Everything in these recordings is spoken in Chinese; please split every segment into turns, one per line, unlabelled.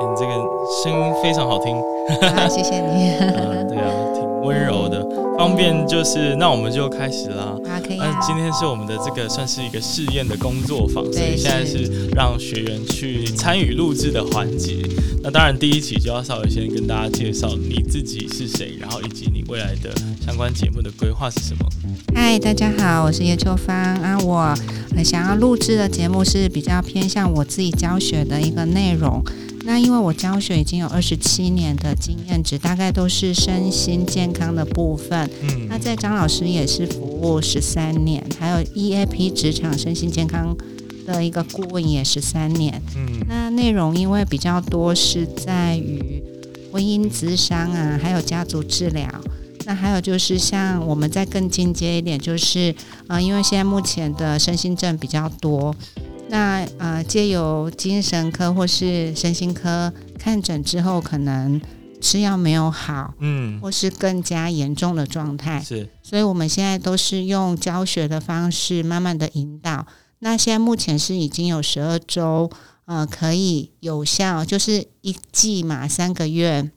嗯，这个声音非常好听，
好，谢谢你。
嗯，对啊，挺温柔的，方便就是，那我们就开始啦。
啊，可以
那
啊。
今天是我们的这个算是一个试验的工作坊，所以现在
是
是让学员去参与录制的环节。那当然，第一期就要稍微先跟大家介绍你自己是谁，然后以及你未来的相关节目的规划是什么。
嗨，大家好，我是叶秋芳啊。我呃想要录制的节目是比较偏向我自己教学的一个内容。那因为我教学已经有二十七年的经验值，大概都是身心健康的部分。
嗯，
那在张老师也是服务十三年，还有 EAP 职场身心健康的一个顾问也十三年。
嗯
那内容因为比较多是在于婚姻咨商啊，还有家族治疗。那还有就是像我们再更进阶一点，就是呃，因为现在目前的身心症比较多，那呃，借由精神科或是身心科看诊之后，可能吃药没有好，
嗯，
或是更加严重的状态，
是。
所以我们现在都是用教学的方式，慢慢的引导。那现在目前是已经有十二周，呃，可以有效，就是一剂嘛，三个月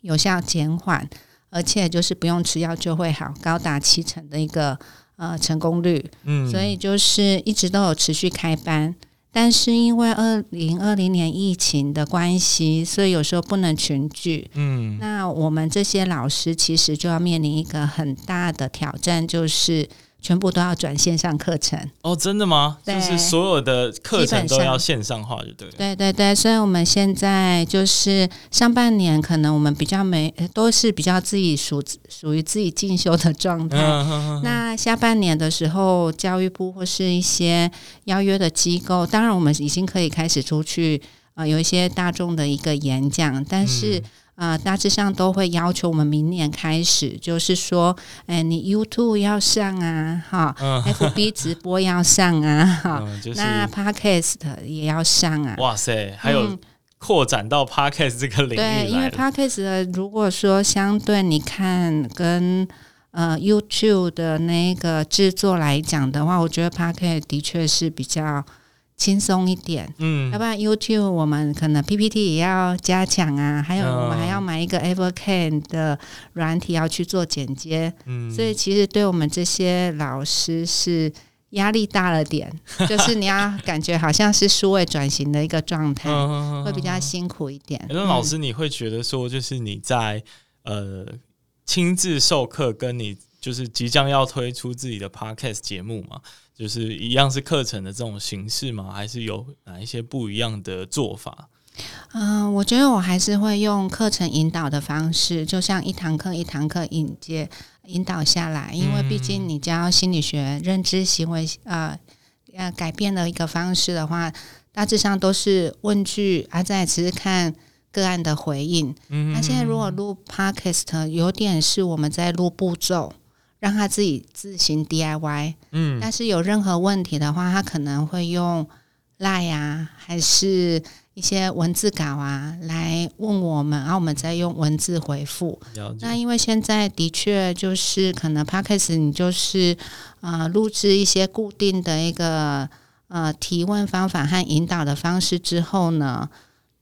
有效减缓，而且就是不用吃药就会好，高达七成的一个呃成功率。
嗯，
所以就是一直都有持续开班，但是因为二零二零年疫情的关系，所以有时候不能群聚。
嗯
那我们这些老师其实就要面临一个很大的挑战，就是全部都要转线上课程。
哦，真的吗？就是所有的课程都要线上化，就对。
对对对，所以我们现在就是上半年可能我们比较没呃都是比较自己属属于自己进修的状态。
嗯哼哼
那下半年的时候，教育部或是一些邀约的机构，当然我们已经可以开始出去，呃，有一些大众的一个演讲，但是、
嗯
呃，大致上都会要求我们明年开始，就是说，哎、你 YouTube 要上啊，哈、
嗯
f b 直播要上啊，哈、
嗯，就是
那 Podcast 也要上啊。
哇塞，还有
嗯
扩展到 podcast 这个领域
对，因为。podcast 的如果说相对你看跟呃 YouTube 的那个制作来讲的话，我觉得 podcast 的确是比较轻松一点。
嗯
要不然 YouTube 我们可能 PPT 也要加强啊，还有我们还要买一个 Evercan 的软体要去做剪接，
嗯，
所以其实对我们这些老师是。压力大了点，就是你要感觉好像是数位转型的一个状态，
嗯
会比较辛苦一点。
那老师，你会觉得说，就是你在呃亲自授课，跟你就是即将要推出自己的 podcast 节目嘛，就是一样是课程的这种形式吗？还是有哪一些不一样的做法？
嗯、我觉得我还是会用课程引导的方式，就像一堂课一堂课引接引导下来，因为毕竟你教心理学、认知行为呃呃改变的一个方式的话，大致上都是问句，啊，再只是看个案的回应。
嗯
那现在如果录 podcast，有点是我们在录步骤，让他自己自行 DIY。
嗯
但是有任何问题的话，他可能会用 Line 啊，还是一些文字稿啊来问我们，然后我们再用文字回复。那因为现在的确就是可能 Podcast 你就是呃录制一些固定的一个呃提问方法和引导的方式之后呢，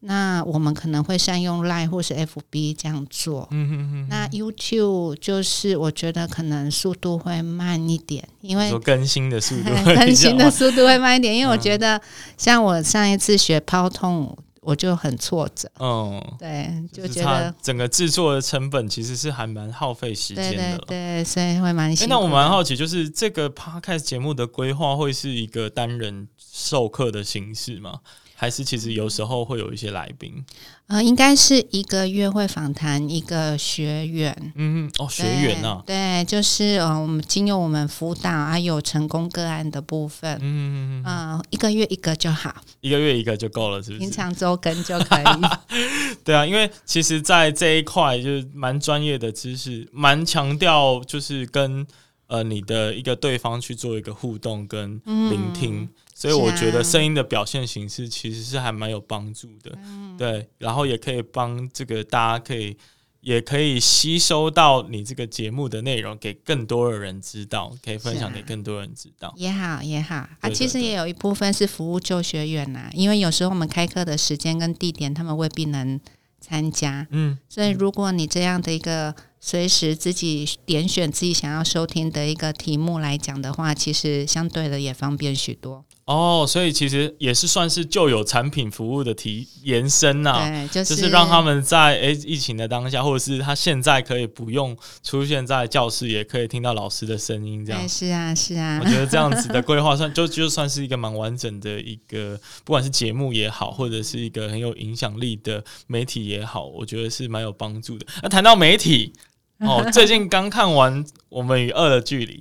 那我们可能会善用 Line 或是 FB 这样做。
嗯哼哼
那 YouTube 就是我觉得可能速度会慢一点，因为
更新的速度
更新的
慢
速度会慢一点，因为我
嗯
觉得像我上一次学抛痛，我就很挫折，
嗯，
对，就
就是它
觉得
整个制作的成本其实是还蛮耗费时
对
间的
对。对，所以会蛮
哎、
辛苦的。
那我蛮好奇，就是这个 podcast 节目的规划会是一个单人授课的形式吗？还是其实有时候会有一些来宾？
呃，应该是一个月会访谈一个学员。
嗯，哦，学员啊，
对，就是呃，我们经由我们辅导啊有成功个案的部分，
嗯嗯嗯，
呃，一个月一个就好，
一个月一个就够了，是不是？
平常周更就可以。
对啊，因为其实，在这一块就是蛮专业的知识，蛮强调就是跟呃你的一个对方去做一个互动跟聆听，所以我觉得声音的表现形式其实是还蛮有帮助的。对，然后也可以帮这个大家可以也可以吸收到你这个节目的内容，给更多的人知道，可以分享给更多人知道。
也好也好啊，其实也有一部分是服务旧学员呐、因为有时候我们开课的时间跟地点，他们未必能参加，
嗯，
所以如果你这样的一个随时自己点选自己想要收听的一个题目来讲的话，其实相对的也方便许多。
哦，所以其实也是算是旧有产品服务的提延伸呐、
对，就是
就是让他们在诶疫情的当下，或者是他现在可以不用出现在教室，也可以听到老师的声音，这样
哎，。是啊是啊
我，觉得这样子的 规划算就就算是一个蛮完整的一个，不管是节目也好，或者是一个很有影响力的媒体也好，我觉得是蛮有帮助的。那谈到媒体，哦，最近刚看完《我们与恶的距离》，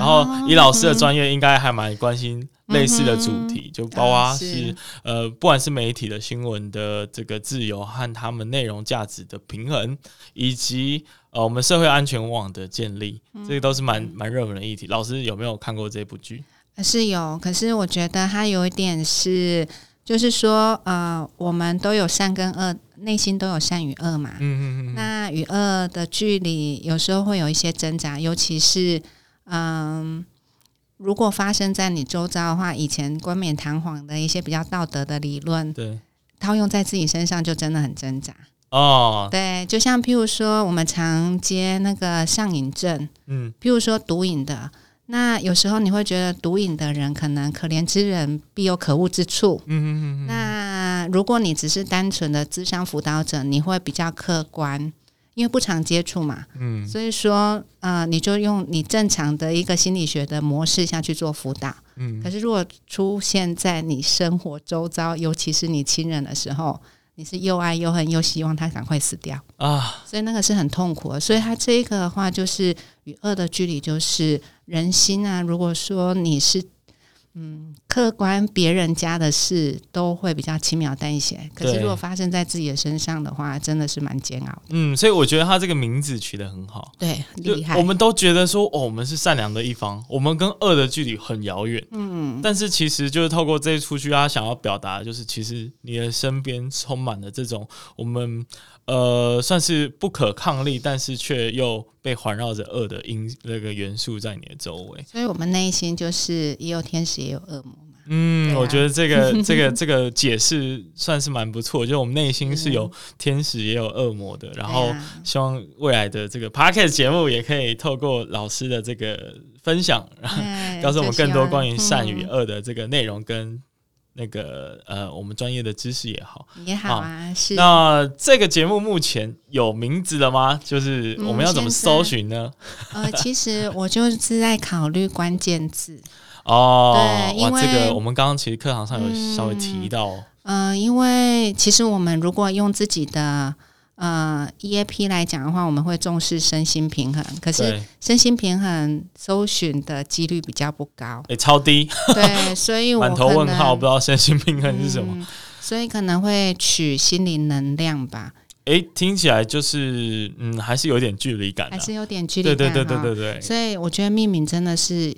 然后
哦
以老师的专业，应该还蛮关心类似的主题，就包括
啊
是
是
呃，不管是媒体的新闻的这个自由和他们内容价值的平衡，以及呃我们社会安全网的建立，这个都是蛮蛮热门的议题。老师有没有看过这部剧？
是有，可是我觉得它有一点是，就是说，呃，我们都有善跟恶，内心都有善与恶嘛。
嗯嗯嗯嗯，
那与恶的距离有时候会有一些挣扎，尤其是嗯，如果发生在你周遭的话，以前冠冕堂皇的一些比较道德的理论，
对
套用在自己身上就真的很挣扎。
哦，
对，就像譬如说，我们常接那个上瘾症，
嗯
譬如说毒瘾的。那有时候你会觉得毒瘾的人可能可怜之人必有可恶之处，
嗯嗯嗯嗯，
那如果你只是单纯的智商辅导者，你会比较客观，因为不常接触嘛，
嗯
所以说呃，你就用你正常的一个心理学的模式下去做辅导。
嗯
可是如果出现在你生活周遭，尤其是你亲人的时候，你是又爱又恨，又希望他赶快死掉，
啊，
所以那个是很痛苦的。所以他这一个的话，就是与恶的距离，就是人心啊。如果说你是嗯客观别人家的事，都会比较轻描淡写。可是如果发生在自己的身上的话，真的是蛮煎熬的。
嗯，所以我觉得他这个名字取得很好。
对，
很
厉害。
我们都觉得说，哦，我们是善良的一方，我们跟恶的距离很遥远。
嗯，
但是其实就是透过这一出剧，他想要表达的就是，其实你的身边充满了这种我们呃算是不可抗力，但是却又被环绕着恶的因那个元素在你的周围。
所以我们内心就是也有天使，也有恶魔嘛。
嗯，
啊
我觉得这个 这个这个解释算是蛮不错，就是我们内心是有天使也有恶魔的，然后希望未来的这个 podcast 节目也可以透过老师的这个分享，然后
哎
告诉我们更多关于善与
望
恶的这个内容跟那个呃我们专业的知识也好。
嗯也好啊，是
那这个节目目前有名字了吗？就是我们要怎么搜寻呢？
呃，其实我就是在考虑关键字，
哦，哇，
对因为
这个我们刚刚其实课堂上有稍微提到嗯，
呃，因为其实我们如果用自己的呃 EAP 来讲的话，我们会重视身心平衡，可是，身心平衡搜寻的几率比较不高，
诶，超低，
对，所以我
满头问号，不知道身心平衡是什么。
嗯所以可能会取心灵能量吧，
诶，听起来就是嗯，还是有点距离感的、
还是有点距离感
对对对对对对，
所以我觉得命名真的是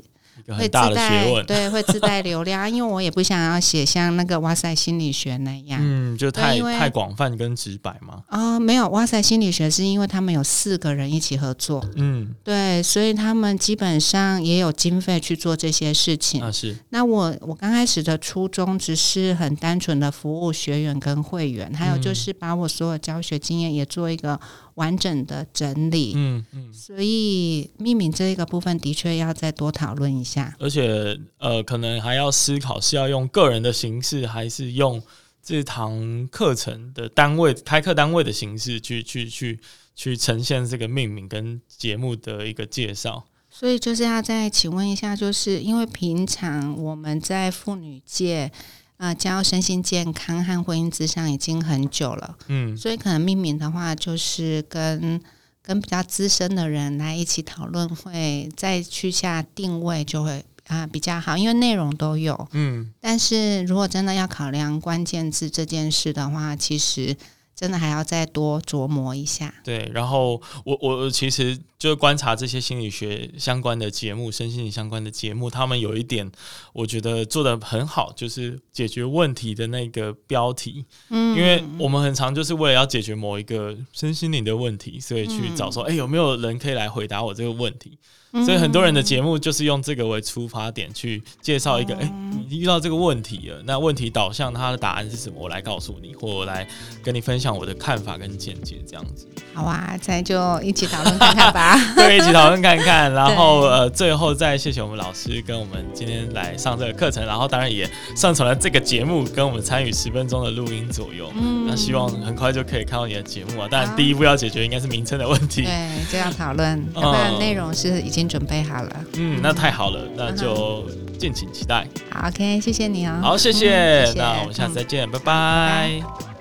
会自
一个很大的
带
学问。
对，会自带流量，因为我也不想要写像那个哇塞心理学那样。
嗯，就太太广泛跟直白嘛。
哦，没有，哇塞心理学是因为他们有四个人一起合作，
嗯，
对，所以他们基本上也有经费去做这些事情。
啊是
那我我刚开始的初衷只是很单纯的服务学员跟会员，还有
嗯
就是把我所有教学经验也做一个完整的整理。
嗯嗯，
所以命名这一个部分的确要再多讨论一下。
而且呃，可能还要思考是要用个人的形式，还是用这堂课程的单位开课单位的形式去去去去呈现这个命名跟节目的一个介绍。
所以就是要再请问一下，就是因为平常我们在妇女界。呃，教身心健康和婚姻之上已经很久了，
嗯
所以可能命名的话，就是跟跟比较资深的人来一起讨论，会再去下定位就会啊、比较好，因为内容都有。
嗯
但是如果真的要考量关键字这件事的话，其实真的还要再多琢磨一下。
对，然后我我其实就观察这些心理学相关的节目、身心理相关的节目，他们有一点我觉得做的很好，就是解决问题的那个标题。嗯，因为我们很常就是为了要解决某一个身心灵的问题，所以去找说，哎，有没有人可以来回答我这个问题？所以很多人的节目就是用这个为出发点去介绍一个，哎，你遇到这个问题了，那问题导向它的答案是什么？我来告诉你，或我来跟你分享我的看法跟见解，这样子。
好啊，再就一起讨论看看吧。
对，一起讨论看看。然后 呃，最后再谢谢我们老师跟我们今天来上这个课程，然后当然也上传了这个节目，跟我们参与十分钟的录音左右。嗯，那希望很快就可以看到你的节目啊。当然，第一步要解决应该是名称的问题。
对，就要讨论，要不然内容是已经准备好了。
嗯，那太好了，那就敬请期待。
好，OK，谢谢你哦。
好，谢谢。那我们下次再见，拜拜。